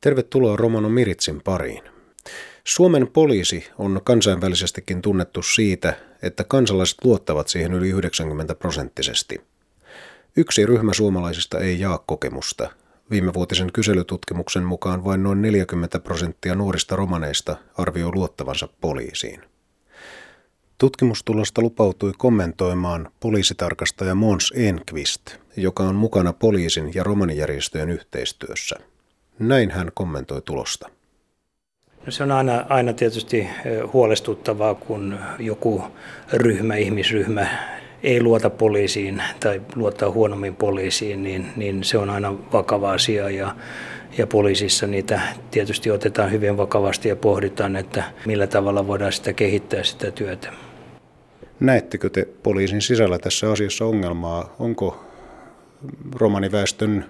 Tervetuloa Romano Miritsin pariin. Suomen poliisi on kansainvälisestikin tunnettu siitä, että kansalaiset luottavat siihen yli 90 prosenttisesti. Yksi ryhmä suomalaisista ei jaa kokemusta. Viimevuotisen kyselytutkimuksen mukaan vain noin 40 prosenttia nuorista romaneista arvioi luottavansa poliisiin. Tutkimustulosta lupautui kommentoimaan poliisitarkastaja Mons Enqvist, joka on mukana poliisin ja romanijärjestöjen yhteistyössä. Näin hän kommentoi tulosta. No se on aina, aina tietysti huolestuttavaa, kun joku ryhmä, ihmisryhmä ei luota poliisiin tai luottaa huonommin poliisiin, niin, niin se on aina vakava asia ja, ja poliisissa niitä tietysti otetaan hyvin vakavasti ja pohditaan, että millä tavalla voidaan sitä kehittää sitä työtä. Näettekö te poliisin sisällä tässä asiassa ongelmaa? Onko romaniväestön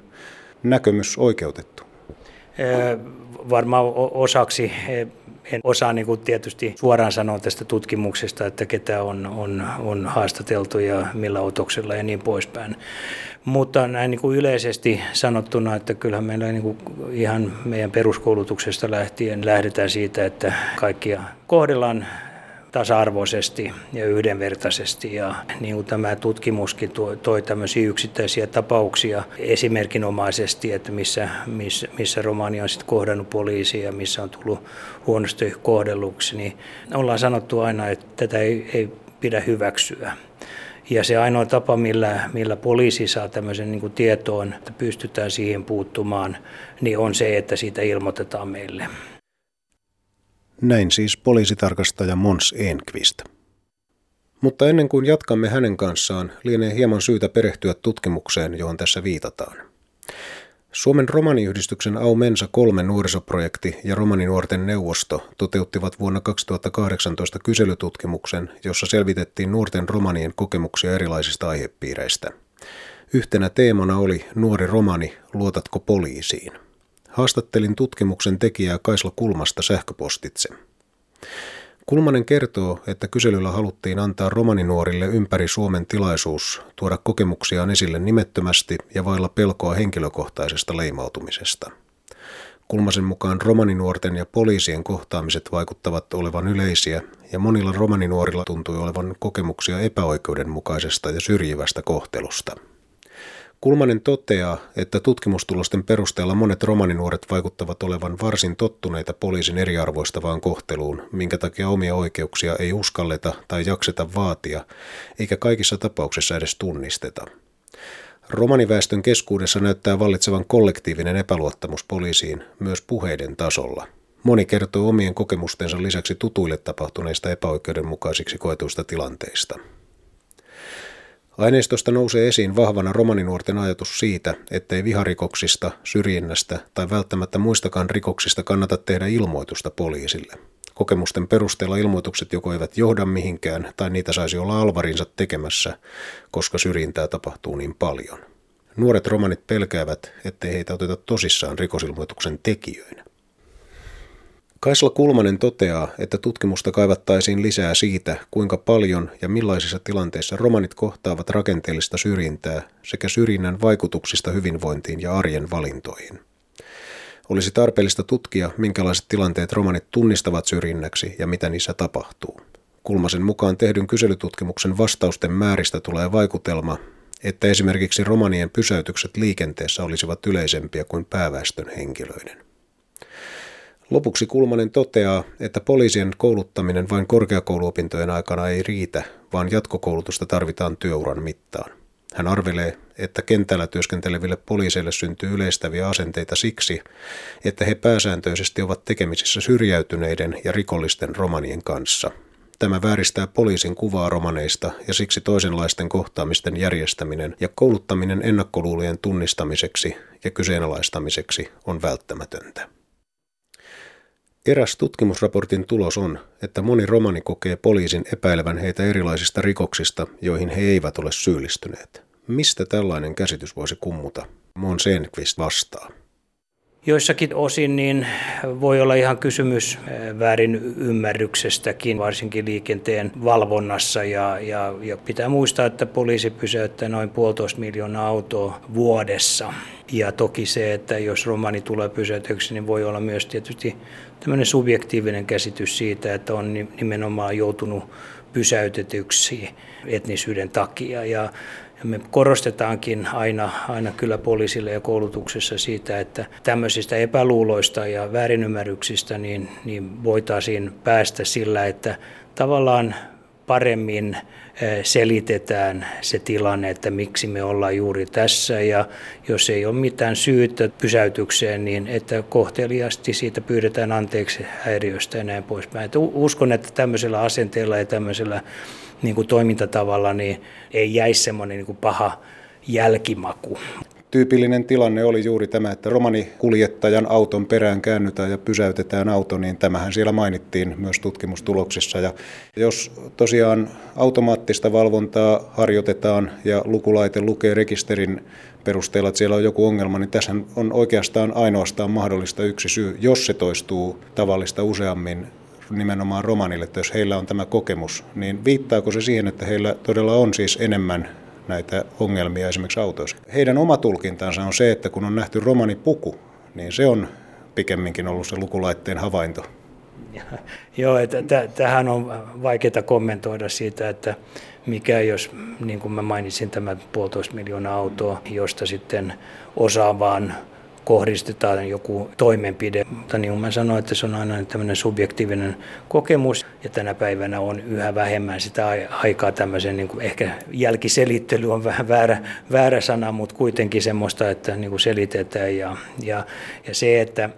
näkemys oikeutettu? Varmaan osaksi en osaa niin kuin tietysti suoraan sanoa tästä tutkimuksesta, että ketä on, on, on haastateltu ja millä otoksella ja niin poispäin. Mutta näin niin kuin yleisesti sanottuna, että kyllähän meillä niin kuin ihan meidän peruskoulutuksesta lähtien lähdetään siitä, että kaikkia kohdellaan tasa-arvoisesti ja yhdenvertaisesti. Ja niin kuin tämä tutkimuskin toi, toi tämmöisiä yksittäisiä tapauksia esimerkinomaisesti, että missä, missä, missä romaani on sitten kohdannut poliisia ja missä on tullut huonosti kohdelluksi, niin ollaan sanottu aina, että tätä ei, ei pidä hyväksyä. Ja se ainoa tapa, millä, millä poliisi saa tämmöisen niin tietoon, että pystytään siihen puuttumaan, niin on se, että siitä ilmoitetaan meille. Näin siis poliisitarkastaja Mons Enqvist. Mutta ennen kuin jatkamme hänen kanssaan, lienee hieman syytä perehtyä tutkimukseen, johon tässä viitataan. Suomen romaniyhdistyksen Aumensa 3 nuorisoprojekti ja romaninuorten neuvosto toteuttivat vuonna 2018 kyselytutkimuksen, jossa selvitettiin nuorten romanien kokemuksia erilaisista aihepiireistä. Yhtenä teemana oli Nuori romani, luotatko poliisiin? Haastattelin tutkimuksen tekijää Kaisla Kulmasta sähköpostitse. Kulmanen kertoo, että kyselyllä haluttiin antaa romaninuorille ympäri Suomen tilaisuus tuoda kokemuksiaan esille nimettömästi ja vailla pelkoa henkilökohtaisesta leimautumisesta. Kulmasen mukaan romaninuorten ja poliisien kohtaamiset vaikuttavat olevan yleisiä ja monilla romaninuorilla tuntui olevan kokemuksia epäoikeudenmukaisesta ja syrjivästä kohtelusta. Kulmanen toteaa, että tutkimustulosten perusteella monet romaninuoret vaikuttavat olevan varsin tottuneita poliisin eriarvoistavaan kohteluun, minkä takia omia oikeuksia ei uskalleta tai jakseta vaatia, eikä kaikissa tapauksissa edes tunnisteta. Romaniväestön keskuudessa näyttää vallitsevan kollektiivinen epäluottamus poliisiin myös puheiden tasolla. Moni kertoo omien kokemustensa lisäksi tutuille tapahtuneista epäoikeudenmukaisiksi koetuista tilanteista. Aineistosta nousee esiin vahvana romaninuorten ajatus siitä, ettei viharikoksista, syrjinnästä tai välttämättä muistakaan rikoksista kannata tehdä ilmoitusta poliisille. Kokemusten perusteella ilmoitukset joko eivät johda mihinkään tai niitä saisi olla alvarinsa tekemässä, koska syrjintää tapahtuu niin paljon. Nuoret romanit pelkäävät, ettei heitä oteta tosissaan rikosilmoituksen tekijöinä. Kaisla Kulmanen toteaa, että tutkimusta kaivattaisiin lisää siitä, kuinka paljon ja millaisissa tilanteissa romanit kohtaavat rakenteellista syrjintää sekä syrjinnän vaikutuksista hyvinvointiin ja arjen valintoihin. Olisi tarpeellista tutkia, minkälaiset tilanteet romanit tunnistavat syrjinnäksi ja mitä niissä tapahtuu. Kulmasen mukaan tehdyn kyselytutkimuksen vastausten määristä tulee vaikutelma, että esimerkiksi romanien pysäytykset liikenteessä olisivat yleisempiä kuin pääväestön henkilöiden. Lopuksi Kulmanen toteaa, että poliisien kouluttaminen vain korkeakouluopintojen aikana ei riitä, vaan jatkokoulutusta tarvitaan työuran mittaan. Hän arvelee, että kentällä työskenteleville poliiseille syntyy yleistäviä asenteita siksi, että he pääsääntöisesti ovat tekemisissä syrjäytyneiden ja rikollisten romanien kanssa. Tämä vääristää poliisin kuvaa romaneista ja siksi toisenlaisten kohtaamisten järjestäminen ja kouluttaminen ennakkoluulujen tunnistamiseksi ja kyseenalaistamiseksi on välttämätöntä. Eräs tutkimusraportin tulos on, että moni romani kokee poliisin epäilevän heitä erilaisista rikoksista, joihin he eivät ole syyllistyneet. Mistä tällainen käsitys voisi kummuta? Mon Senqvist vastaa. Joissakin osin niin voi olla ihan kysymys väärin ymmärryksestäkin, varsinkin liikenteen valvonnassa. Ja, ja, ja pitää muistaa, että poliisi pysäyttää noin puolitoista miljoonaa autoa vuodessa. Ja toki se, että jos romani tulee pysäytyksi, niin voi olla myös tietysti tämmöinen subjektiivinen käsitys siitä, että on nimenomaan joutunut pysäytetyksi etnisyyden takia. Ja ja me korostetaankin aina, aina kyllä poliisille ja koulutuksessa siitä, että tämmöisistä epäluuloista ja väärinymmärryksistä niin, niin voitaisiin päästä sillä, että tavallaan paremmin selitetään se tilanne, että miksi me ollaan juuri tässä ja jos ei ole mitään syytä pysäytykseen, niin että kohteliasti siitä pyydetään anteeksi häiriöstä ja näin poispäin. Että uskon, että tämmöisellä asenteella ja tämmöisellä niin kuin toimintatavalla niin ei jäisi semmoinen niin kuin paha jälkimaku. Tyypillinen tilanne oli juuri tämä, että romanikuljettajan auton perään käännytään ja pysäytetään auto, niin tämähän siellä mainittiin myös tutkimustuloksissa. Ja jos tosiaan automaattista valvontaa harjoitetaan ja lukulaite lukee rekisterin perusteella, että siellä on joku ongelma, niin tässä on oikeastaan ainoastaan mahdollista yksi syy. Jos se toistuu tavallista useammin, nimenomaan romanille, että jos heillä on tämä kokemus, niin viittaako se siihen, että heillä todella on siis enemmän näitä ongelmia esimerkiksi autoissa? Heidän oma tulkintansa on se, että kun on nähty romanipuku, niin se on pikemminkin ollut se lukulaitteen havainto. Joo, että tähän on vaikeaa kommentoida siitä, että mikä jos, niin kuin mä mainitsin, tämä puolitoista miljoonaa autoa, josta sitten osa vaan kohdistetaan joku toimenpide. Mutta niin kuin mä sanoin, että se on aina tämmöinen subjektiivinen kokemus ja tänä päivänä on yhä vähemmän sitä aikaa tämmöisen, niin kuin ehkä jälkiselittely on vähän väärä, väärä sana, mutta kuitenkin semmoista, että niin kuin selitetään ja, ja, ja se, että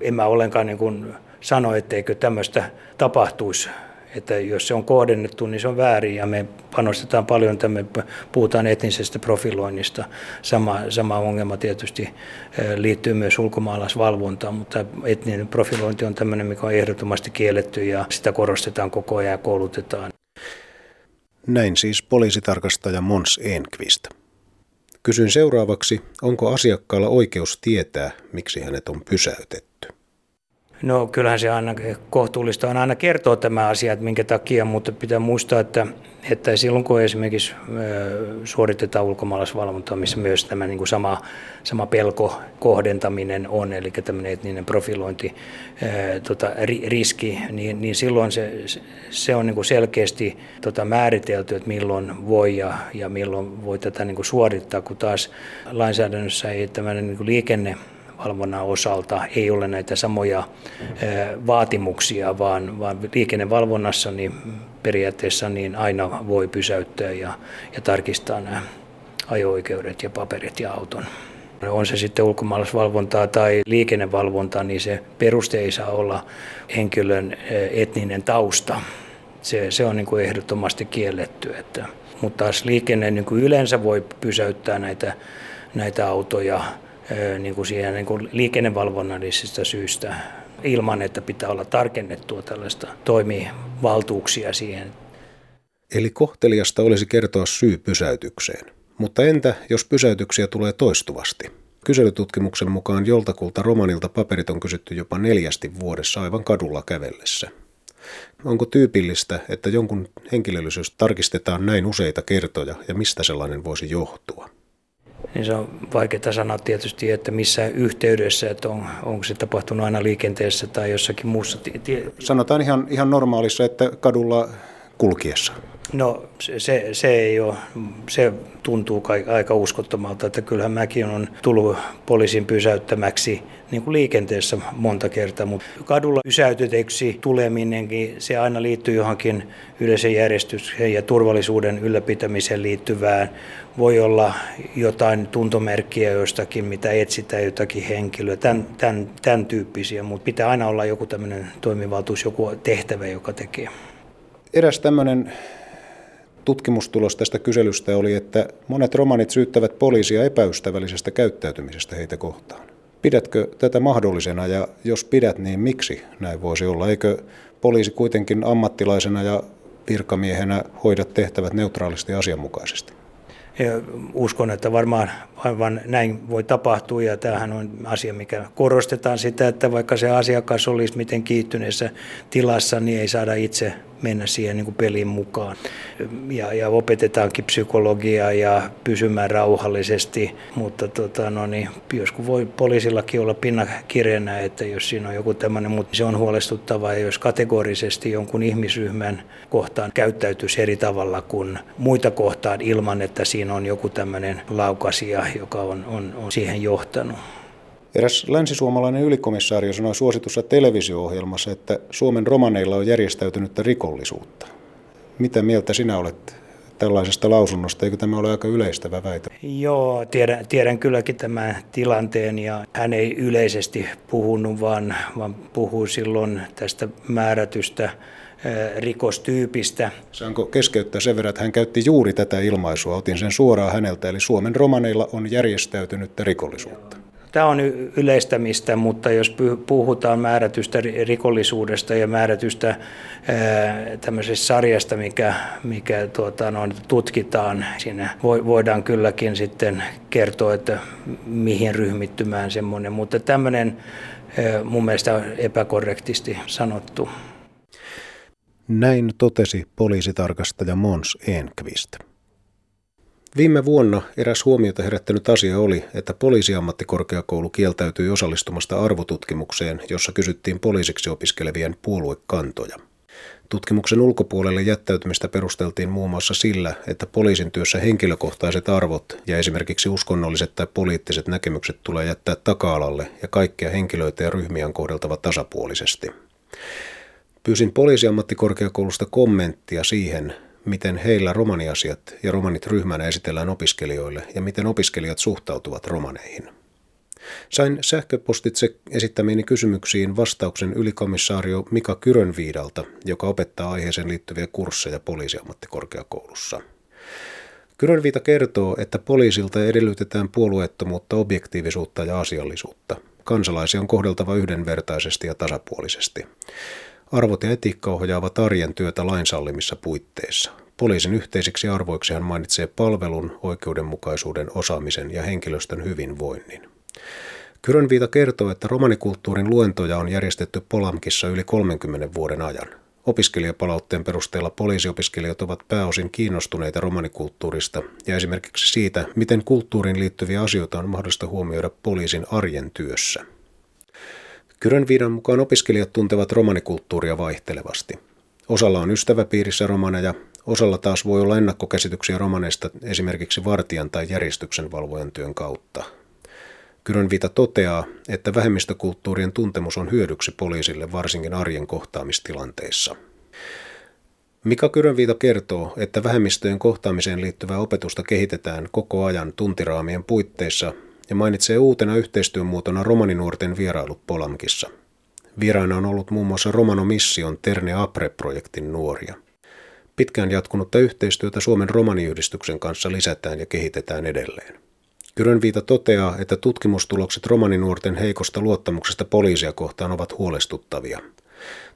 en mä ollenkaan niin kuin sano, etteikö tämmöistä tapahtuisi että jos se on kohdennettu, niin se on väärin ja me panostetaan paljon, että me puhutaan etnisestä profiloinnista. Sama, sama ongelma tietysti eh, liittyy myös ulkomaalaisvalvontaan, mutta etninen profilointi on tämmöinen, mikä on ehdottomasti kielletty ja sitä korostetaan koko ajan ja koulutetaan. Näin siis poliisitarkastaja Mons Enqvist. Kysyn seuraavaksi, onko asiakkaalla oikeus tietää, miksi hänet on pysäytetty? No kyllähän se aina kohtuullista on aina kertoa tämä asia, että minkä takia, mutta pitää muistaa, että, että silloin kun esimerkiksi suoritetaan ulkomaalaisvalvontaa, missä myös tämä niin kuin sama, sama pelko kohdentaminen on, eli tämmöinen etninen profilointi, tota, riski, niin, niin silloin se, se on niin kuin selkeästi tota, määritelty, että milloin voi ja, ja milloin voi tätä niin kuin suorittaa, kun taas lainsäädännössä ei tämmöinen niin kuin liikenne valvonnan osalta ei ole näitä samoja vaatimuksia, vaan, vaan liikennevalvonnassa niin periaatteessa niin aina voi pysäyttää ja, ja tarkistaa nämä ajo-oikeudet ja paperit ja auton. On se sitten ulkomaalaisvalvontaa tai liikennevalvontaa, niin se peruste ei saa olla henkilön etninen tausta. Se, se on niin kuin ehdottomasti kielletty. Että, mutta taas liikenne niin kuin yleensä voi pysäyttää näitä, näitä autoja niin kuin siihen niin kuin liikennevalvonnallisista syistä ilman, että pitää olla tarkennettua tällaista toimivaltuuksia siihen. Eli kohteliasta olisi kertoa syy pysäytykseen. Mutta entä jos pysäytyksiä tulee toistuvasti? Kyselytutkimuksen mukaan joltakulta romanilta paperit on kysytty jopa neljästi vuodessa aivan kadulla kävellessä. Onko tyypillistä, että jonkun henkilöllisyys tarkistetaan näin useita kertoja ja mistä sellainen voisi johtua? Niin se on vaikeaa sanoa tietysti, että missä yhteydessä, että on, onko se tapahtunut aina liikenteessä tai jossakin muussa. Sanotaan ihan, ihan normaalissa, että kadulla kulkiessa. No se, se ei ole, se tuntuu aika uskottomalta, että kyllähän mäkin on tullut poliisin pysäyttämäksi niin kuin liikenteessä monta kertaa, mutta kadulla pysäytetyksi tuleminenkin, se aina liittyy johonkin yleisen järjestyksen ja turvallisuuden ylläpitämiseen liittyvään. Voi olla jotain tuntomerkkiä jostakin, mitä etsitään jotakin henkilöä, tämän, tämän, tämän tyyppisiä, mutta pitää aina olla joku tämmöinen toimivaltuus, joku tehtävä, joka tekee. Eräs tämmöinen tutkimustulos tästä kyselystä oli, että monet romanit syyttävät poliisia epäystävällisestä käyttäytymisestä heitä kohtaan. Pidätkö tätä mahdollisena ja jos pidät, niin miksi näin voisi olla? Eikö poliisi kuitenkin ammattilaisena ja virkamiehenä hoida tehtävät neutraalisti ja asianmukaisesti? Uskon, että varmaan aivan näin voi tapahtua ja tämähän on asia, mikä korostetaan sitä, että vaikka se asiakas olisi miten kiihtyneessä tilassa, niin ei saada itse mennä siihen niin kuin peliin mukaan. Ja, ja opetetaankin psykologiaa ja pysymään rauhallisesti, mutta tota, no niin, joskus voi poliisillakin olla pinna että jos siinä on joku tämmöinen, mutta se on huolestuttavaa, jos kategorisesti jonkun ihmisryhmän kohtaan käyttäytyisi eri tavalla kuin muita kohtaan ilman, että siinä on joku tämmöinen laukasia, joka on, on, on siihen johtanut. Eräs länsisuomalainen ylikomissaario sanoi suositussa televisio-ohjelmassa, että Suomen romaneilla on järjestäytynyttä rikollisuutta. Mitä mieltä sinä olet tällaisesta lausunnosta? Eikö tämä ole aika yleistävä väite? Joo, tiedän, tiedän kylläkin tämän tilanteen ja hän ei yleisesti puhunut, vaan, vaan puhuu silloin tästä määrätystä rikostyypistä. Saanko keskeyttää sen verran, että hän käytti juuri tätä ilmaisua, otin sen suoraan häneltä, eli Suomen romaneilla on järjestäytynyttä rikollisuutta. Tämä on yleistämistä, mutta jos puhutaan määrätystä rikollisuudesta ja määrätystä tämmöisestä sarjasta, mikä, mikä tuota, no, tutkitaan, siinä voidaan kylläkin sitten kertoa, että mihin ryhmittymään semmoinen, mutta tämmöinen mun mielestä epäkorrektisti sanottu. Näin totesi poliisitarkastaja Mons Enqvist. Viime vuonna eräs huomiota herättänyt asia oli, että poliisiammattikorkeakoulu kieltäytyi osallistumasta arvotutkimukseen, jossa kysyttiin poliisiksi opiskelevien puoluekantoja. Tutkimuksen ulkopuolelle jättäytymistä perusteltiin muun muassa sillä, että poliisin työssä henkilökohtaiset arvot ja esimerkiksi uskonnolliset tai poliittiset näkemykset tulee jättää taka-alalle ja kaikkia henkilöitä ja ryhmiä on kohdeltava tasapuolisesti. Pyysin poliisiammattikorkeakoulusta kommenttia siihen, miten heillä romaniasiat ja romanit ryhmänä esitellään opiskelijoille ja miten opiskelijat suhtautuvat romaneihin. Sain sähköpostitse esittämiini kysymyksiin vastauksen ylikomissaario Mika Kyrönviidalta, joka opettaa aiheeseen liittyviä kursseja poliisiammattikorkeakoulussa. Kyrönviita kertoo, että poliisilta edellytetään puolueettomuutta, objektiivisuutta ja asiallisuutta. Kansalaisia on kohdeltava yhdenvertaisesti ja tasapuolisesti. Arvot ja etiikka ohjaavat arjen työtä lainsallimissa puitteissa. Poliisin yhteisiksi arvoiksi hän mainitsee palvelun, oikeudenmukaisuuden, osaamisen ja henkilöstön hyvinvoinnin. Kyrönviita kertoo, että romanikulttuurin luentoja on järjestetty Polamkissa yli 30 vuoden ajan. Opiskelijapalautteen perusteella poliisiopiskelijat ovat pääosin kiinnostuneita romanikulttuurista ja esimerkiksi siitä, miten kulttuuriin liittyviä asioita on mahdollista huomioida poliisin arjen työssä. Kyrönviidan mukaan opiskelijat tuntevat romanikulttuuria vaihtelevasti. Osalla on ystäväpiirissä romaneja, osalla taas voi olla ennakkokäsityksiä romaneista esimerkiksi vartijan tai järjestyksen valvojan työn kautta. Kyrönviita toteaa, että vähemmistökulttuurien tuntemus on hyödyksi poliisille varsinkin arjen kohtaamistilanteissa. Mika Kyrönviita kertoo, että vähemmistöjen kohtaamiseen liittyvää opetusta kehitetään koko ajan tuntiraamien puitteissa ja mainitsee uutena yhteistyömuotona romaninuorten vierailut Polamkissa. Vieraina on ollut muun muassa Romano Mission Terne Apre-projektin nuoria. Pitkään jatkunutta yhteistyötä Suomen romaniyhdistyksen kanssa lisätään ja kehitetään edelleen. Kyrönviita toteaa, että tutkimustulokset romaninuorten heikosta luottamuksesta poliisia kohtaan ovat huolestuttavia.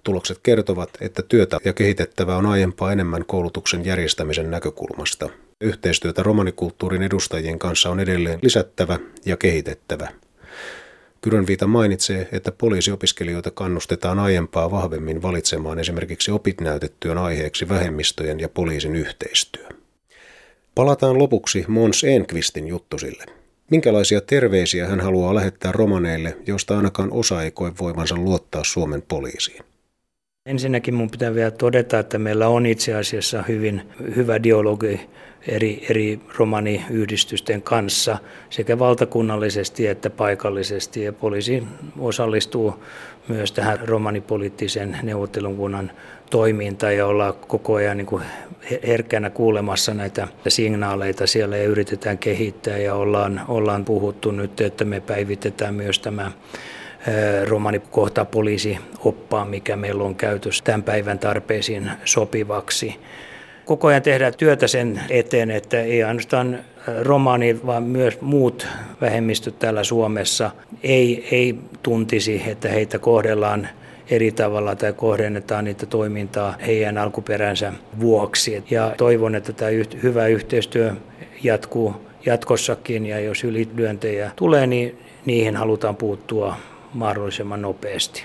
Tulokset kertovat, että työtä ja kehitettävää on aiempaa enemmän koulutuksen järjestämisen näkökulmasta – Yhteistyötä romanikulttuurin edustajien kanssa on edelleen lisättävä ja kehitettävä. Kyrönviita mainitsee, että poliisiopiskelijoita kannustetaan aiempaa vahvemmin valitsemaan esimerkiksi opitnäytetyön aiheeksi vähemmistöjen ja poliisin yhteistyö. Palataan lopuksi Mons Enqvistin juttusille. Minkälaisia terveisiä hän haluaa lähettää romaneille, joista ainakaan osa ei koe voivansa luottaa Suomen poliisiin? Ensinnäkin mun pitää vielä todeta, että meillä on itse asiassa hyvin hyvä dialogi eri, eri romaniyhdistysten kanssa sekä valtakunnallisesti että paikallisesti. Ja poliisi osallistuu myös tähän romanipoliittisen neuvottelukunnan toimintaan ja ollaan koko ajan niin kuin herkkänä kuulemassa näitä signaaleita siellä ja yritetään kehittää ja ollaan, ollaan puhuttu nyt, että me päivitetään myös tämä romanikohta poliisioppaa, mikä meillä on käytössä tämän päivän tarpeisiin sopivaksi koko ajan tehdään työtä sen eteen, että ei ainoastaan romaani, vaan myös muut vähemmistöt täällä Suomessa ei, ei tuntisi, että heitä kohdellaan eri tavalla tai kohdennetaan niitä toimintaa heidän alkuperänsä vuoksi. Ja toivon, että tämä hyvä yhteistyö jatkuu jatkossakin ja jos ylilyöntejä tulee, niin niihin halutaan puuttua mahdollisimman nopeasti.